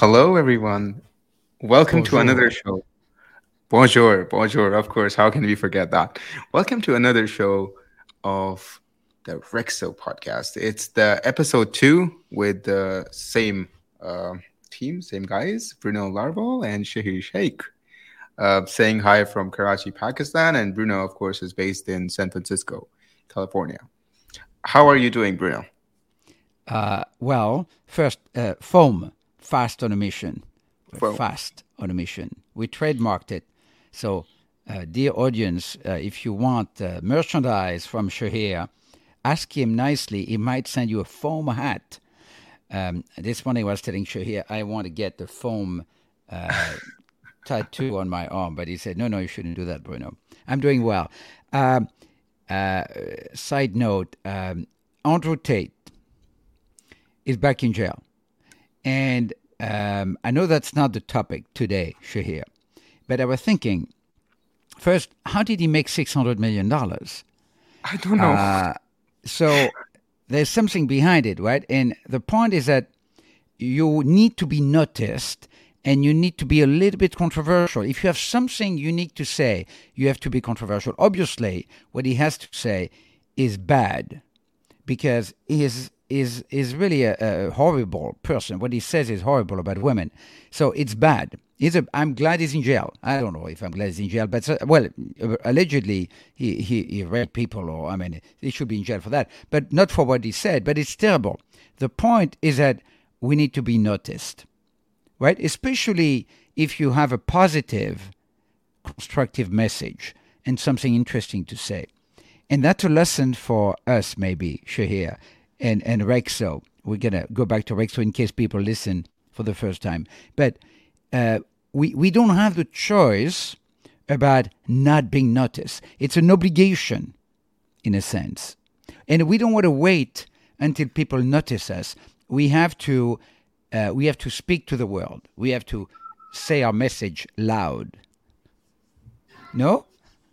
Hello, everyone. Welcome Bonjour. to another show. Bonjour, bonjour. Of course, how can we forget that? Welcome to another show of the Rexo podcast. It's the episode two with the same uh, team, same guys, Bruno Larvol and Shaheer Sheikh. Uh, saying hi from Karachi, Pakistan, and Bruno, of course, is based in San Francisco, California. How are you doing, Bruno? Uh, well, first, uh, foam, fast on a mission. Foam. Fast on a mission. We trademarked it. So, uh, dear audience, uh, if you want uh, merchandise from Shaheer, ask him nicely. He might send you a foam hat. Um, this morning I was telling Shaheer, I want to get the foam uh, tattoo on my arm, but he said, no, no, you shouldn't do that, Bruno. I'm doing well. Um, uh, side note um, Andrew Tate is back in jail. And um, I know that's not the topic today, Shaheer, but I was thinking first, how did he make $600 million? I don't know. Uh, so there's something behind it, right? And the point is that you need to be noticed and you need to be a little bit controversial. If you have something unique to say, you have to be controversial. Obviously, what he has to say is bad because he is is really a, a horrible person. What he says is horrible about women. So it's bad. He's a, I'm glad he's in jail. I don't know if I'm glad he's in jail, but uh, well, allegedly he, he, he raped people, or I mean, he should be in jail for that, but not for what he said. But it's terrible. The point is that we need to be noticed, right? Especially if you have a positive, constructive message and something interesting to say. And that's a lesson for us, maybe, Shaheer and, and Rexo. We're going to go back to Rexo in case people listen for the first time. But uh, we, we don't have the choice about not being noticed. It's an obligation, in a sense. And we don't want to wait until people notice us. We have to, uh, we have to speak to the world. We have to say our message loud. No?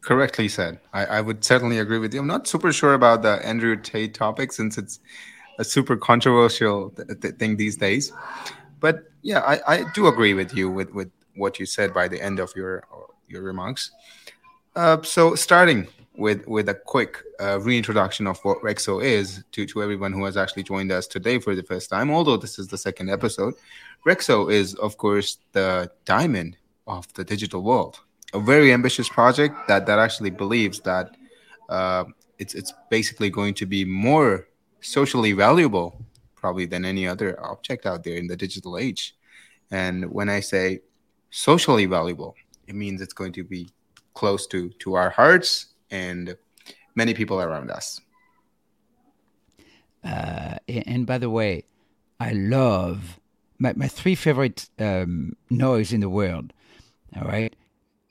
Correctly said. I, I would certainly agree with you. I'm not super sure about the Andrew Tate topic since it's a super controversial th- th- thing these days. But yeah, I, I do agree with you with, with what you said by the end of your your remarks. Uh, so starting with with a quick uh, reintroduction of what Rexo is to, to everyone who has actually joined us today for the first time, although this is the second episode. Rexo is, of course, the diamond of the digital world a very ambitious project that that actually believes that uh, it's it's basically going to be more socially valuable probably than any other object out there in the digital age. And when I say socially valuable, it means it's going to be close to to our hearts and many people around us. Uh, and by the way, I love my, my three favorite um, noise in the world. All right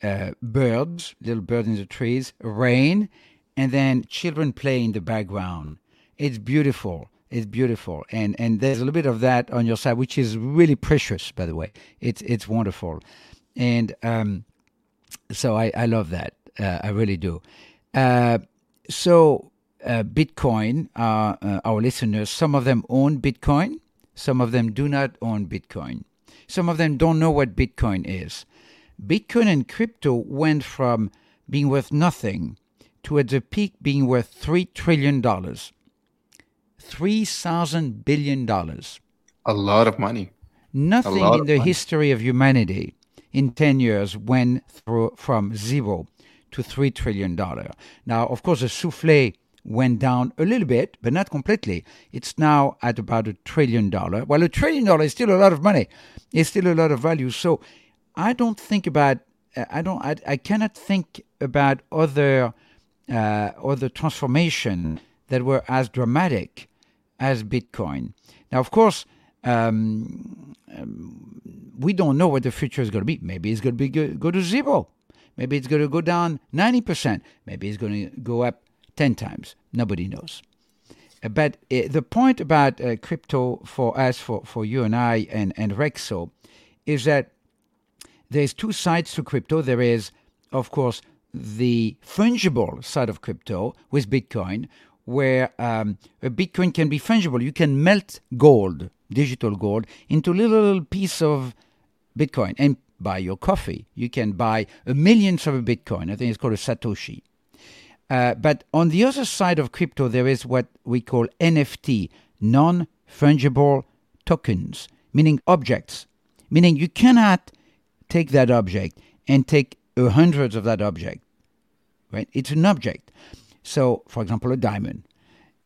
uh, birds, little birds in the trees, rain, and then children play in the background. It's beautiful. It's beautiful, and and there's a little bit of that on your side, which is really precious, by the way. It's it's wonderful, and um, so I I love that. Uh, I really do. Uh, so uh, Bitcoin, uh, our listeners, some of them own Bitcoin, some of them do not own Bitcoin, some of them don't know what Bitcoin is. Bitcoin and crypto went from being worth nothing to at the peak being worth $3 trillion. $3,000 billion. A lot of money. Nothing in the money. history of humanity in 10 years went through from zero to $3 trillion. Now, of course, the souffle went down a little bit, but not completely. It's now at about a trillion dollar. Well, a trillion dollar is still a lot of money. It's still a lot of value. So I don't think about. uh, I don't. I, I cannot think about other uh, other transformation that were as dramatic as Bitcoin. Now, of course, um, um, we don't know what the future is going to be. Maybe it's going to be go, go to zero. Maybe it's going to go down ninety percent. Maybe it's going to go up ten times. Nobody knows. Uh, But uh, the point about uh, crypto for us, for, for you and I, and, and Rexo, is that there's two sides to crypto. There is, of course, the fungible side of crypto with Bitcoin, where um, a Bitcoin can be fungible. You can melt gold, digital gold, into a little piece of Bitcoin and buy your coffee. You can buy a millionth of a Bitcoin. I think it's called a Satoshi. Uh, but on the other side of crypto, there is what we call NFT, non fungible tokens, meaning objects, meaning you cannot take that object and take a hundreds of that object. Right? It's an object. So, for example, a diamond.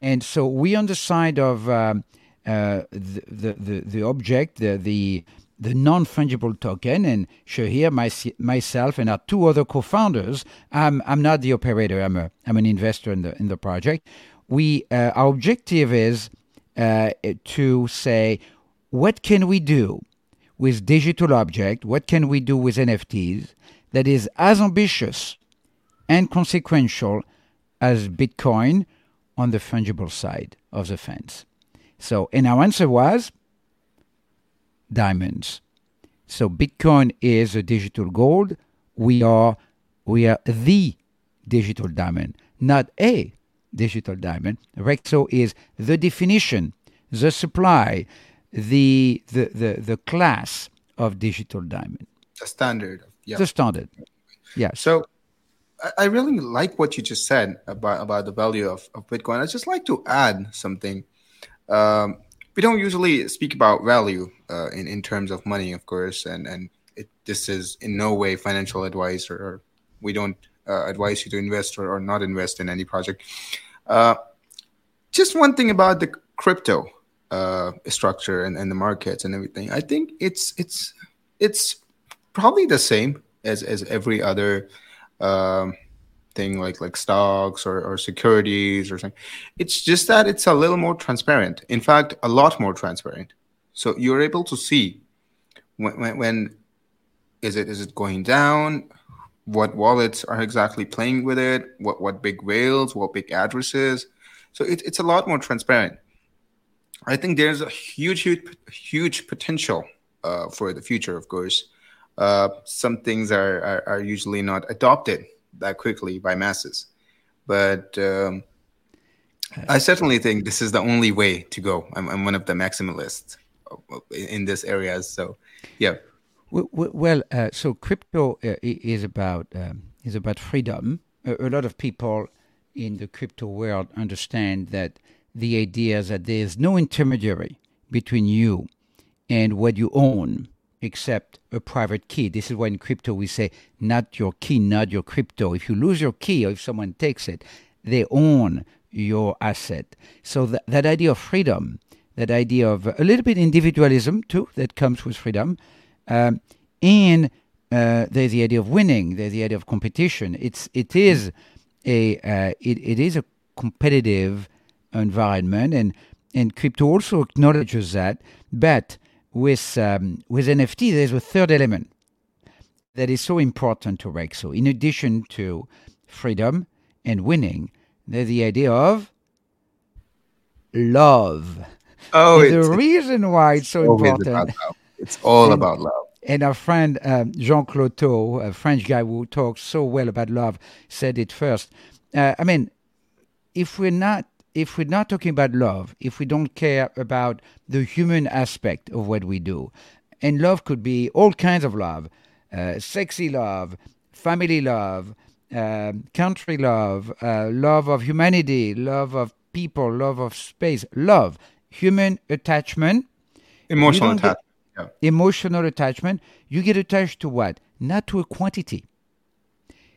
And so we on the side of um, uh, the, the, the, the object, the, the the non-fungible token. And Shahir, my, myself, and our two other co-founders, I'm, I'm not the operator. I'm, a, I'm an investor in the, in the project. We, uh, our objective is uh, to say, what can we do with digital object? What can we do with NFTs that is as ambitious and consequential as Bitcoin on the fungible side of the fence? So, and our answer was diamonds. So Bitcoin is a digital gold. We are we are the digital diamond, not a digital diamond. Rexo is the definition, the supply, the the the, the class of digital diamond. The standard. Yeah. The standard. Yeah. So I really like what you just said about, about the value of, of Bitcoin. I'd just like to add something. Um, we don't usually speak about value uh, in in terms of money, of course, and and it, this is in no way financial advice, or, or we don't uh, advise you to invest or, or, not invest in any project. Uh, just one thing about the crypto uh, structure and, and the markets and everything. I think it's it's it's probably the same as as every other. Um, thing like like stocks or, or securities or something. It's just that it's a little more transparent. In fact, a lot more transparent. So you're able to see when, when, when is it is it going down, what wallets are exactly playing with it, what what big whales, what big addresses. So it, it's a lot more transparent. I think there's a huge, huge, huge potential uh, for the future. Of course, uh, some things are, are, are usually not adopted that quickly by masses. But um, I certainly think this is the only way to go. I'm, I'm one of the maximalists in this area. So, yeah. Well, uh, so crypto uh, is about um, is about freedom. A, a, lot of people in the crypto world understand that the idea that there is no intermediary between you and what you own except a private key. This is why in crypto we say not your key, not your crypto. If you lose your key or if someone takes it, they own your asset. So that, that idea of freedom, that idea of a little bit individualism too, that comes with freedom, um, and uh, there's the idea of winning. There's the idea of competition. It's it is a uh, it, it is a competitive environment, and and crypto also acknowledges that. But with um, with NFT, there's a third element that is so important to Rexo. In addition to freedom and winning, there's the idea of love. Oh, the reason why it's so important. It's all and, about love. And our friend um, Jean Cocteau, a French guy who talks so well about love, said it first. Uh, I mean, if we're not if we're not talking about love, if we don't care about the human aspect of what we do, and love could be all kinds of love uh, sexy love, family love, uh, country love, uh, love of humanity, love of people, love of space, love, human attachment, emotional attachment. Yeah. Emotional attachment. You get attached to what? Not to a quantity.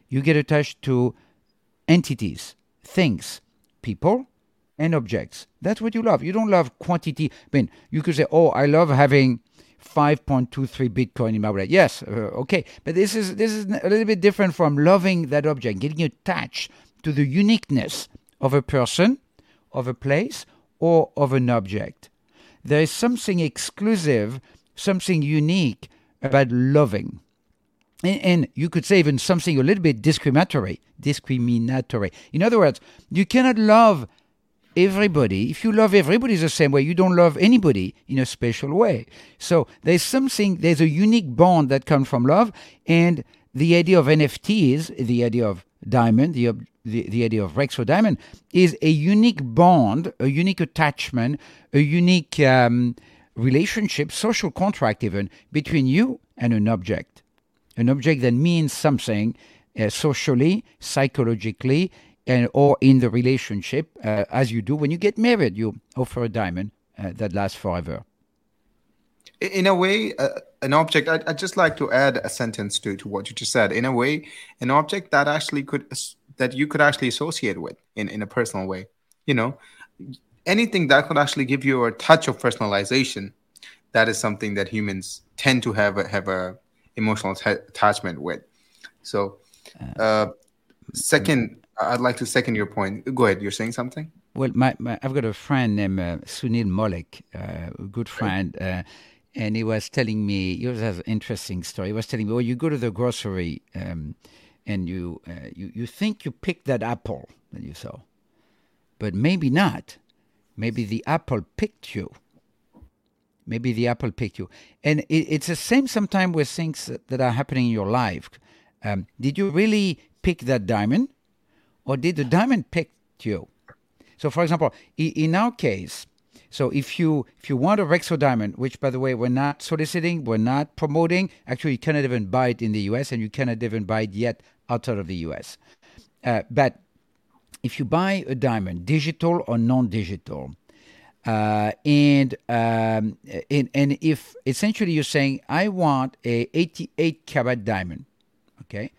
You get attached to entities, things, people, and objects. That's what you love. You don't love quantity. I mean, you could say, "Oh, I love having 5.23 Bitcoin in my wallet." Yes, uh, okay, but this is this is a little bit different from loving that object, getting attached to the uniqueness of a person, of a place, or of an object. There is something exclusive, something unique about loving. And, and you could say even something a little bit discriminatory. Discriminatory. In other words, you cannot love everybody, if you love everybody the same way, you don't love anybody in a special way. So there's something, there's a unique bond that comes from love. And the idea of NFTs, the idea of diamond, the the, the idea of Rexo diamond is a unique bond, a unique attachment, a unique um, relationship, social contract even between you and an object, an object that means something uh, socially, psychologically, and or in the relationship, uh, as you do when you get married. You offer a diamond uh, that lasts forever. In a way, uh, an object. I'd, I'd, just like to add a sentence to to what you just said. In a way, an object that actually could that you could actually associate with in in a personal way. You know, anything that could actually give you a touch of personalization. That is something that humans tend to have a, have a emotional t- attachment with. So, uh, second I'd like to second your point. Go ahead. You're saying something. Well, my, my I've got a friend named uh, Sunil Molek, uh, a good friend, uh, and he was telling me he was an interesting story. He was telling me, "Well, you go to the grocery um, and you, uh, you you think you picked that apple that you saw, but maybe not. Maybe the apple picked you. Maybe the apple picked you, and it, it's the same sometimes with things that are happening in your life. Um, did you really pick that diamond?" Or did the diamond pick you? So, for example, in our case, so if you if you want a Rexo diamond, which by the way we're not soliciting, we're not promoting. Actually, you cannot even buy it in the U.S. and you cannot even buy it yet outside of the U.S. Uh, but if you buy a diamond, digital or non-digital, uh, and um, and and if essentially you're saying I want a 88 karat diamond, okay,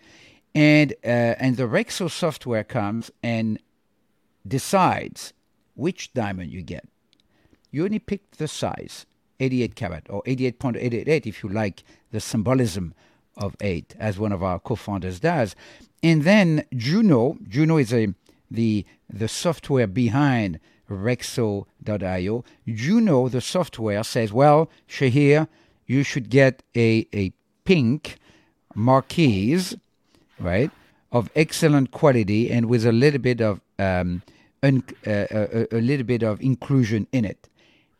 and uh, and the Rexo software comes and decides which diamond you get. You only pick the size, 88 carat or 88.888 if you like the symbolism of 8 as one of our co-founders does. And then Juno, Juno is a the the software behind Rexo.io. Juno, the software says, well, Shaheer, you should get a, a pink marquise right, of excellent quality and with a little bit of um, un- uh, a, a, little bit of inclusion in it,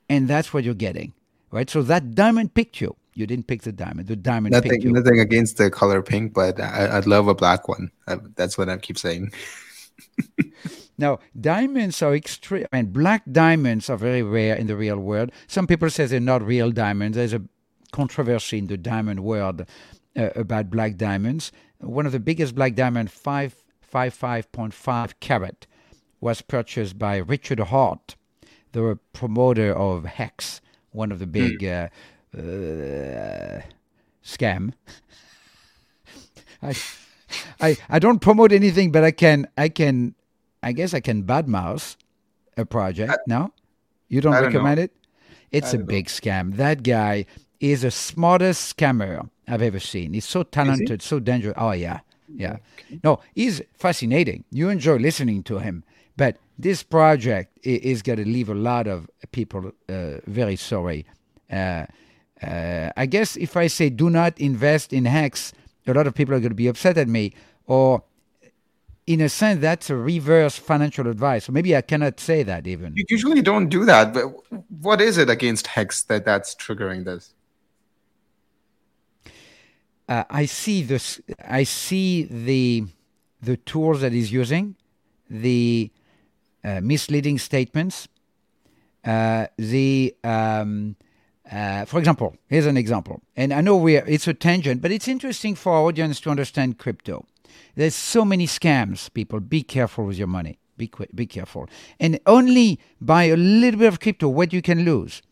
and that's what you're getting, right? So that diamond picked you. You didn't pick the diamond. The diamond nothing, picked you. Nothing against the color pink, but I, would love a black one. I, that's what I keep saying. now, diamonds are extreme. I mean, black diamonds are very rare in the real world. Some people say they're not real diamonds. There's a controversy in the diamond world uh, about black diamonds one of the biggest black diamond, 555.5 carat, was purchased by Richard Heart, the promoter of Hex, one of the big mm. uh, uh, scam. I, I, I don't promote anything, but I can, I can, I guess I can badmouth a project. I, no, you don't, don't recommend know. it. It's a big know. scam. That guy is the smartest scammer I've ever seen. He's so talented, so dangerous. Oh yeah, yeah. Okay. No, he's fascinating. You enjoy listening to him, but this project is going to leave a lot of people uh, very sorry. Uh, uh, I guess if I say do not invest in Hex, a lot of people are going to be upset at me. Or, in a sense, that's a reverse financial advice. So maybe I cannot say that even. You usually don't do that. But what is it against Hex that that's triggering this? Uh, I see this. I see the the tools that he's using, the uh, misleading statements, uh, the um, uh, for example, here's an example, and I know we it's a tangent, but it's interesting for our audience to understand crypto. There's so many scams. People, be careful with your money. Be be careful, and only buy a little bit of crypto what you can lose.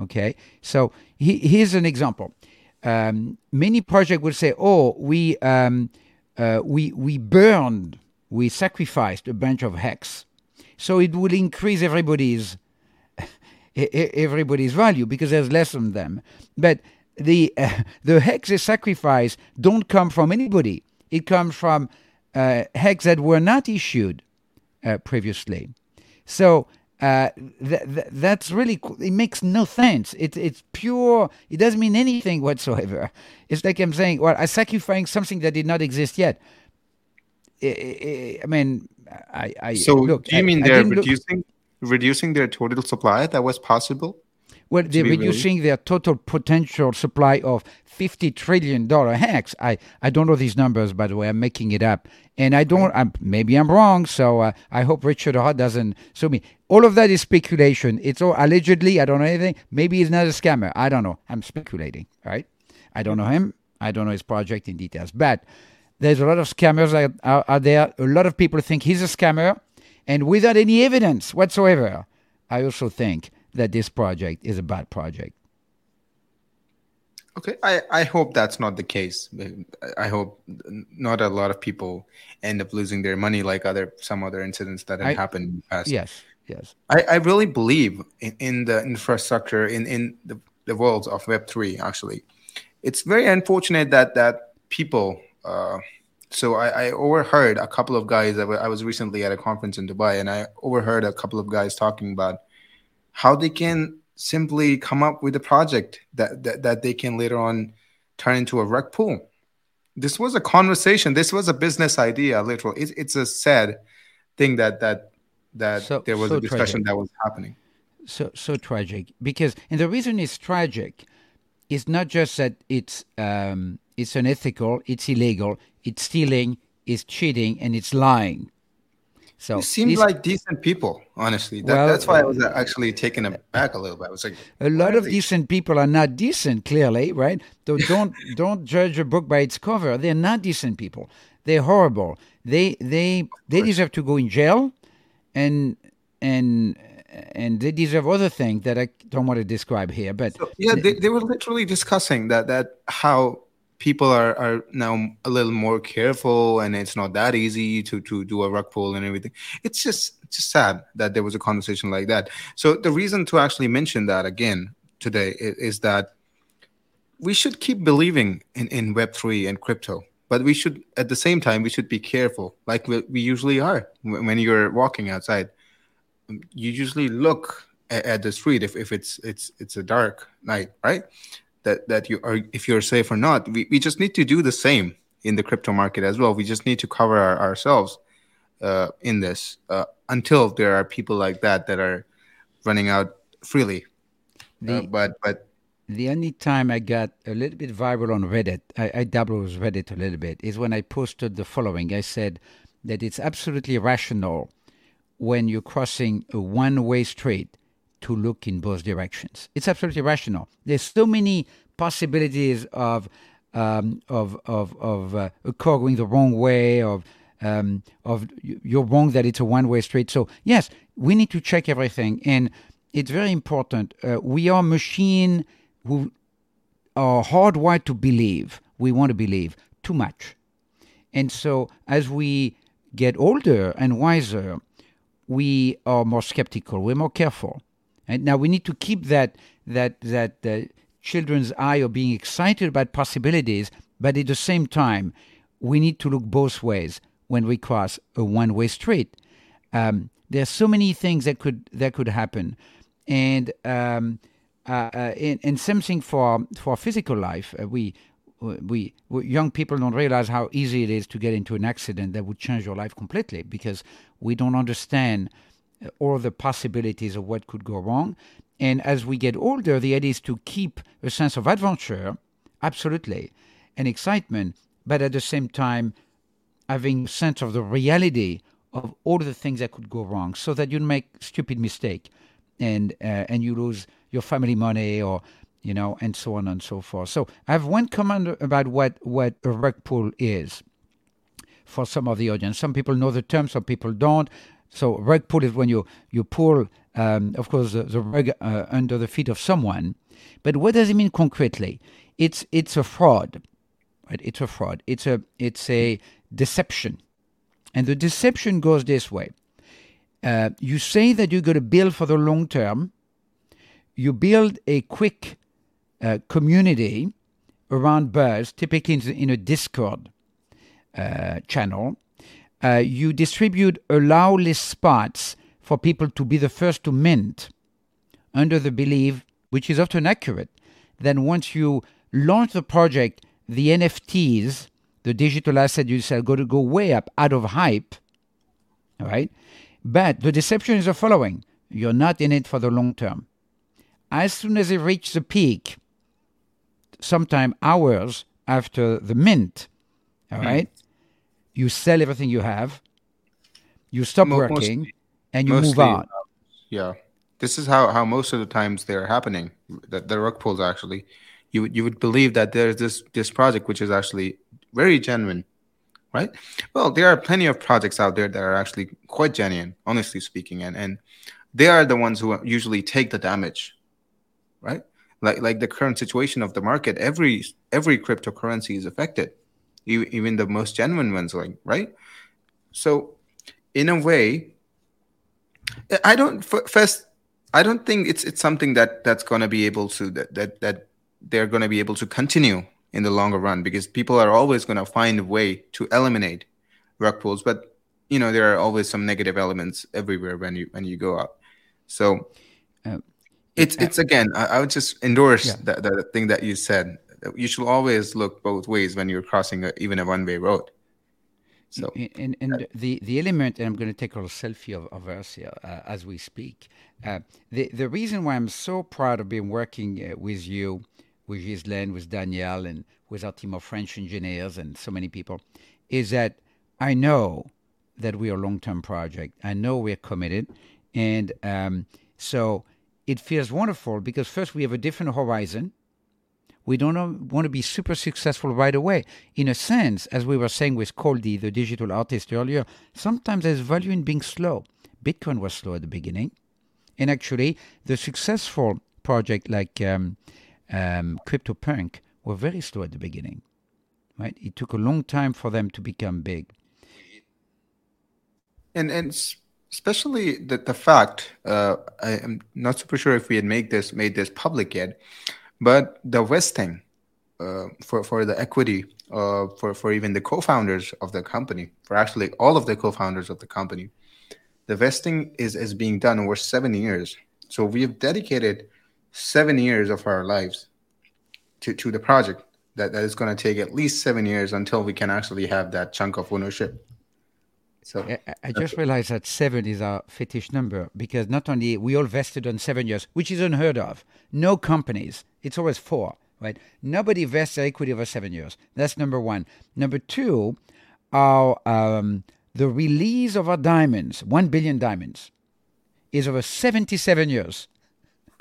Okay, so he, here's an example um, many projects will say, "Oh, we um, uh, we we burned, we sacrificed a bunch of hex, so it will increase everybody's everybody's value because there's less of them." But the uh, the hex sacrifice don't come from anybody. It comes from uh, hex that were not issued uh, previously. So uh, th- th- that's really it makes no sense. It's it's pure. It doesn't mean anything whatsoever. It's like I'm saying, well, I'm sacrificing something that did not exist yet. I, I, I mean, I, I so look. Do you mean they're reducing look, reducing their total supply? That was possible. Well, they're reducing their total potential supply of fifty trillion dollar hex. I, I don't know these numbers, by the way. I'm making it up, and I don't. I'm, maybe I'm wrong. So uh, I hope Richard Heart doesn't sue me. All of that is speculation. It's all allegedly. I don't know anything. Maybe he's not a scammer. I don't know. I'm speculating. Right? I don't know him. I don't know his project in details. But there's a lot of scammers out, out, out there. A lot of people think he's a scammer, and without any evidence whatsoever. I also think that this project is a bad project. Okay, I, I hope that's not the case. I hope not a lot of people end up losing their money like other some other incidents that have I, happened in the past. Yes, yes. I, I really believe in, in the infrastructure in, in the, the world of Web three. Actually, it's very unfortunate that that people. Uh, so I, I, overheard a couple of guys. I, w- I was recently at a conference in Dubai, and I overheard a couple of guys talking about how they can simply come up with a project that, that, that they can later on turn into a rug pull. This was a conversation. This was a business idea. Literally, it, it's a sad thing that that that so, there was so a discussion tragic. that was happening. So so tragic because, and the reason it's tragic is not just that it's um, it's unethical, it's illegal, it's stealing, it's cheating, and it's lying. So you seemed like decent people, honestly. That, well, that's why I was actually taken aback a little bit. I was like, a lot of decent people are not decent, clearly, right? So don't don't judge a book by its cover. They're not decent people. They're horrible. They they they deserve to go in jail, and and and they deserve other things that I don't want to describe here. But so, yeah, they, they were literally discussing that that how people are, are now a little more careful and it's not that easy to, to do a rug pull and everything. It's just just sad that there was a conversation like that. So the reason to actually mention that again today is, is that we should keep believing in, in web3 and crypto but we should at the same time we should be careful like we, we usually are when you're walking outside. You usually look at, at the street if, if it's it's it's a dark night right that that you are if you're safe or not. We, we just need to do the same in the crypto market as well. We just need to cover our, ourselves uh, in this uh, until there are people like that that are running out freely. The, uh, but but the only time I got a little bit viral on Reddit, I, I dabble with Reddit a little bit, is when I posted the following. I said that it's absolutely rational when you're crossing a one-way street to look in both directions. It's absolutely rational. There's so many possibilities of um, of of of uh, a car going the wrong way, of um, of you're wrong that it's a one-way street. So yes, we need to check everything, and it's very important. Uh, we are machine who are hardwired to believe. We want to believe too much, and so as we get older and wiser, we are more skeptical. We're more careful. And now we need to keep that that that uh, children's eye of being excited about possibilities, but at the same time, we need to look both ways when we cross a one-way street. Um, there are so many things that could that could happen, and um, uh, uh, and, and something for for physical life. Uh, we we, we, young people don't realize how easy it is to get into an accident that would change your life completely because we don't understand all the possibilities of what could go wrong. And as we get older, the idea is to keep a sense of adventure, absolutely, and excitement, but at the same time, having a sense of the reality of all the things that could go wrong, so that you make stupid mistake, and uh, and you lose your family money or you know, and so on and so forth. So I have one comment about what what a rug pull is for some of the audience. Some people know the term, some people don't. So rug pull is when you you pull, um, of course, the, the rug uh, under the feet of someone. But what does it mean concretely? It's it's a fraud, right? It's a fraud. It's a it's a deception, and the deception goes this way: uh, you say that you're going to build for the long term. You build a quick uh, community around Buzz, typically in a Discord uh, channel, uh, you distribute allow list spots for people to be the first to mint under the belief, which is often accurate, that once you launch the project, the NFTs, the digital asset you sell, go to go way up out of hype. All right? But the deception is the following you're not in it for the long term. as soon as it reaches the peak, sometime hours after the mint, all Hmm. right, you sell everything you have, you stop Mo- working, mostly- and you move on. Uh, yeah, this is how how most of the times they're happening. The, the rug pulls actually, you would you would believe that there's this this project which is actually very genuine, right? Well, there are plenty of projects out there that are actually quite genuine, honestly speaking, and and they are the ones who usually take the damage, right? Like like the current situation of the market, every every cryptocurrency is affected, even the most genuine ones, like right. So, in a way, I don't first. I don't think it's it's something that that's going to be able to that that that they're going to be able to continue in the longer run because people are always going to find a way to eliminate rug pulls. But you know there are always some negative elements everywhere when you when you go out. So Uh, it's it's again. I, I would just endorse Yeah. that the thing that you said. You should always look both ways when you're crossing a, even a one way road. So and, and the, the element, and I'm going to take a little selfie of, of us here uh, as we speak. Uh, the, the reason why I'm so proud of being working uh, with you, with Ghislaine, with Daniel, and with our team of French engineers and so many people, is that I know that we are a long term project. I know we're committed. And um, so it feels wonderful because first we have a different horizon we don't want to be super successful right away. In a sense, as we were saying with Coldy, the digital artist earlier, sometimes there's value in being slow. Bitcoin was slow at the beginning. And actually, the successful project like um, um, CryptoPunk were very slow at the beginning. Right? It took a long time for them to become big. and and especially the the fact uh, I am not super sure if we had made this made this public yet, but the vesting uh, for for the equity uh, for for even the co-founders of the company for actually all of the co-founders of the company, the vesting is is being done over seven years. So we have dedicated seven years of our lives to to the project. That that is going to take at least seven years until we can actually have that chunk of ownership. So I, I- just realized that seven is our fetish number because not only we all vested on seven years, which is unheard of. No companies, it's always four, right? Nobody vests their equity over seven years. That's number one. Number two, our um, the release of our diamonds, one billion diamonds, is over seventy-seven years.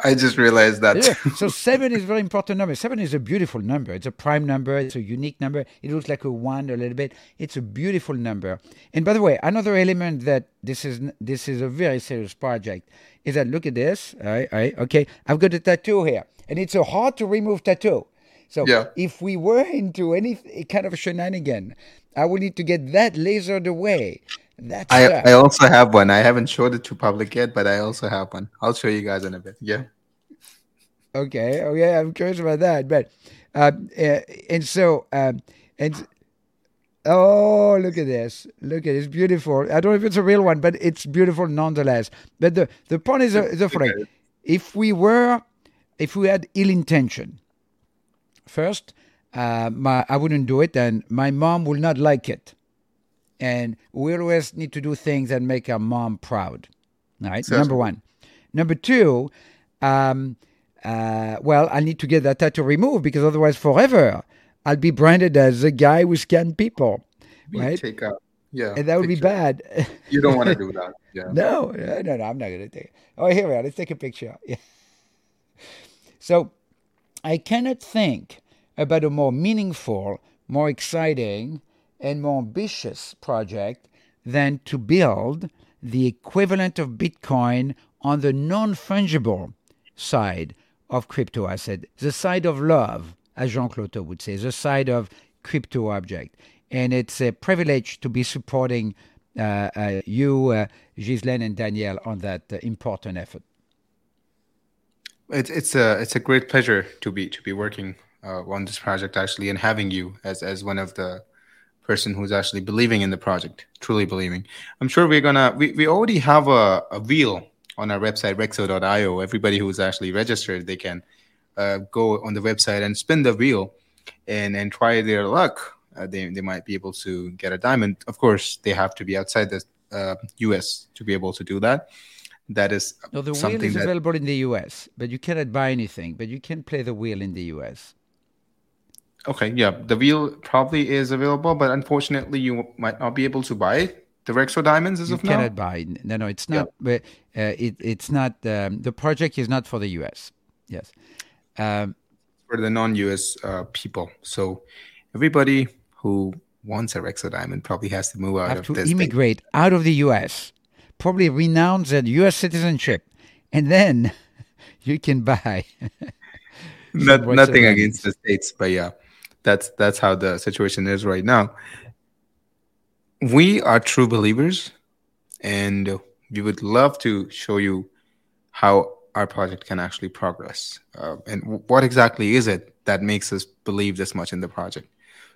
I just realized that. Yeah. So seven is a very important number. Seven is a beautiful number. It's a prime number. It's a unique number. It looks like a one a little bit. It's a beautiful number. And by the way, another element that this is this is a very serious project is that look at this. All right, all right, okay. I've got a tattoo here, and it's a hard to remove tattoo. So Yeah. if we were into any kind of shenanigan, I would need to get that lasered away. That's I. I also have one. I haven't showed it to public yet, but I also have one. I'll show you guys in a bit. Yeah. Okay, okay, I'm curious about that. But um, uh, and so um, and oh, look at this! Look at it. it's beautiful. I don't know if it's a real one, but it's beautiful nonetheless. But the the point is uh, the following: if we were, if we had ill intention, first, uh, my I wouldn't do it, and my mom will not like it. And we always need to do things that make our mom proud. All right, number one. Number two, um, uh, well, I need to get that tattoo removed because otherwise, forever, I'll be branded as a guy who scanned people, right? Take out. Yeah. And that would be bad. You don't want to do that. Yeah. No, no, no, no, I'm not going to take it. Oh, here we are. Let's take a picture. Yeah. So I cannot think about a more meaningful, more exciting, and more ambitious project than to build the equivalent of Bitcoin on the non fungible side of crypto asset, the side of love, as Jean Claude would say, the side of crypto object. And it's a privilege to be supporting uh, uh, you, uh, Ghislaine and Daniel, on that uh, important effort. It's it's a it's a great pleasure to be to be working uh, on this project actually, and having you as as one of the person who's actually believing in the project, truly believing. I'm sure we're gonna we, we already have a, a wheel on our website rexo.io. Everybody who's actually registered, they can uh, go on the website and spin the wheel and and try their luck. Uh, they they might be able to get a diamond. Of course, they have to be outside the uh, U.S. to be able to do that. that is No, the wheel is that available in the US, but you cannot buy anything. But you can play the wheel in the US. Okay yeah the wheel probably is available but unfortunately you might not be able to buy the rexo diamonds as You of now cannot buy. No, no, it's not. But uh, it, it's not. Um, the project is not for the US. Yes. Um, for the non-us uh, people so everybody who wants a rexo diamond probably has to move out have of to thing. immigrate out of the US, probably renounce their US citizenship, and then you can buy. Not, nothing against the states but yeah that's that's how the situation is right now. We are true believers and we would love to show you how our project can actually progress. Uh, and what exactly is it that makes us believe this much in the project?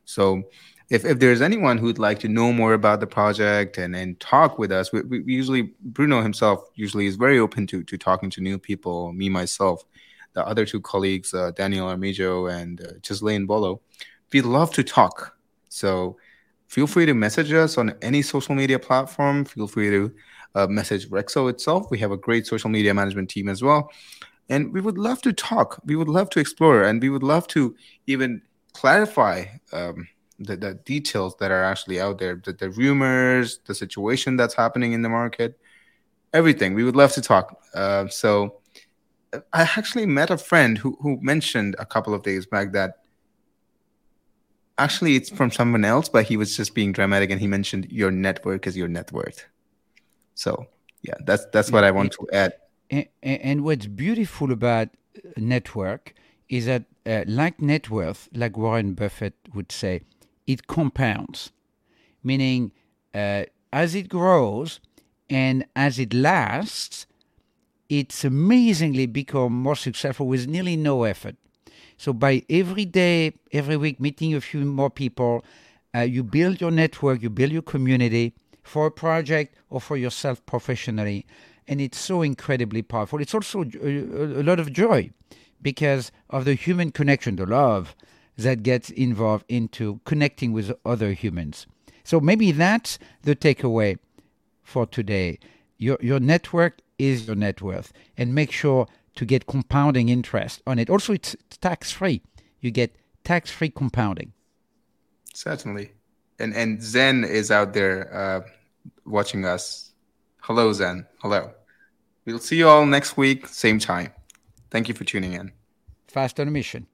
So if, if there's anyone who'd like to know more about the project and, and talk with us we we usually bruno himself usually is very open to, to talking to new people me myself the other two colleagues uh, daniel armijo and uh, Ghislaine bolo we love to talk so feel free to message us on any social media platform. Feel free to uh, message Rexo itself. We have a great social media management team as well. And we would love to talk. We would love to explore. And we would love to even clarify um, the, the details that are actually out there the, the rumors, the situation that's happening in the market, everything. We would love to talk. Uh, so I actually met a friend who, who mentioned a couple of days back that actually it's from someone else but he was just being dramatic and he mentioned your network is your net worth. So yeah that's that's what i want to add. And, and what's beautiful about network is that, uh, like net worth, like Warren Buffett would say, it compounds, meaning uh, as it grows and as it lasts, it's amazingly become more successful with nearly no effort. So by every day, every week, meeting a few more people, uh, you build your network, you build your community for a project or for yourself professionally, and it's so incredibly powerful. It's also a, a lot of joy because of the human connection, the love that gets involved into connecting with other humans. So maybe that's the takeaway for today. Your your network is your net worth, and make sure to get compounding interest on it. Also, it's tax free. You get tax free compounding. certainly and and zen is out there uh, watching us hello zen hello we'll see you all next week same time thank you for tuning in Fast on a mission.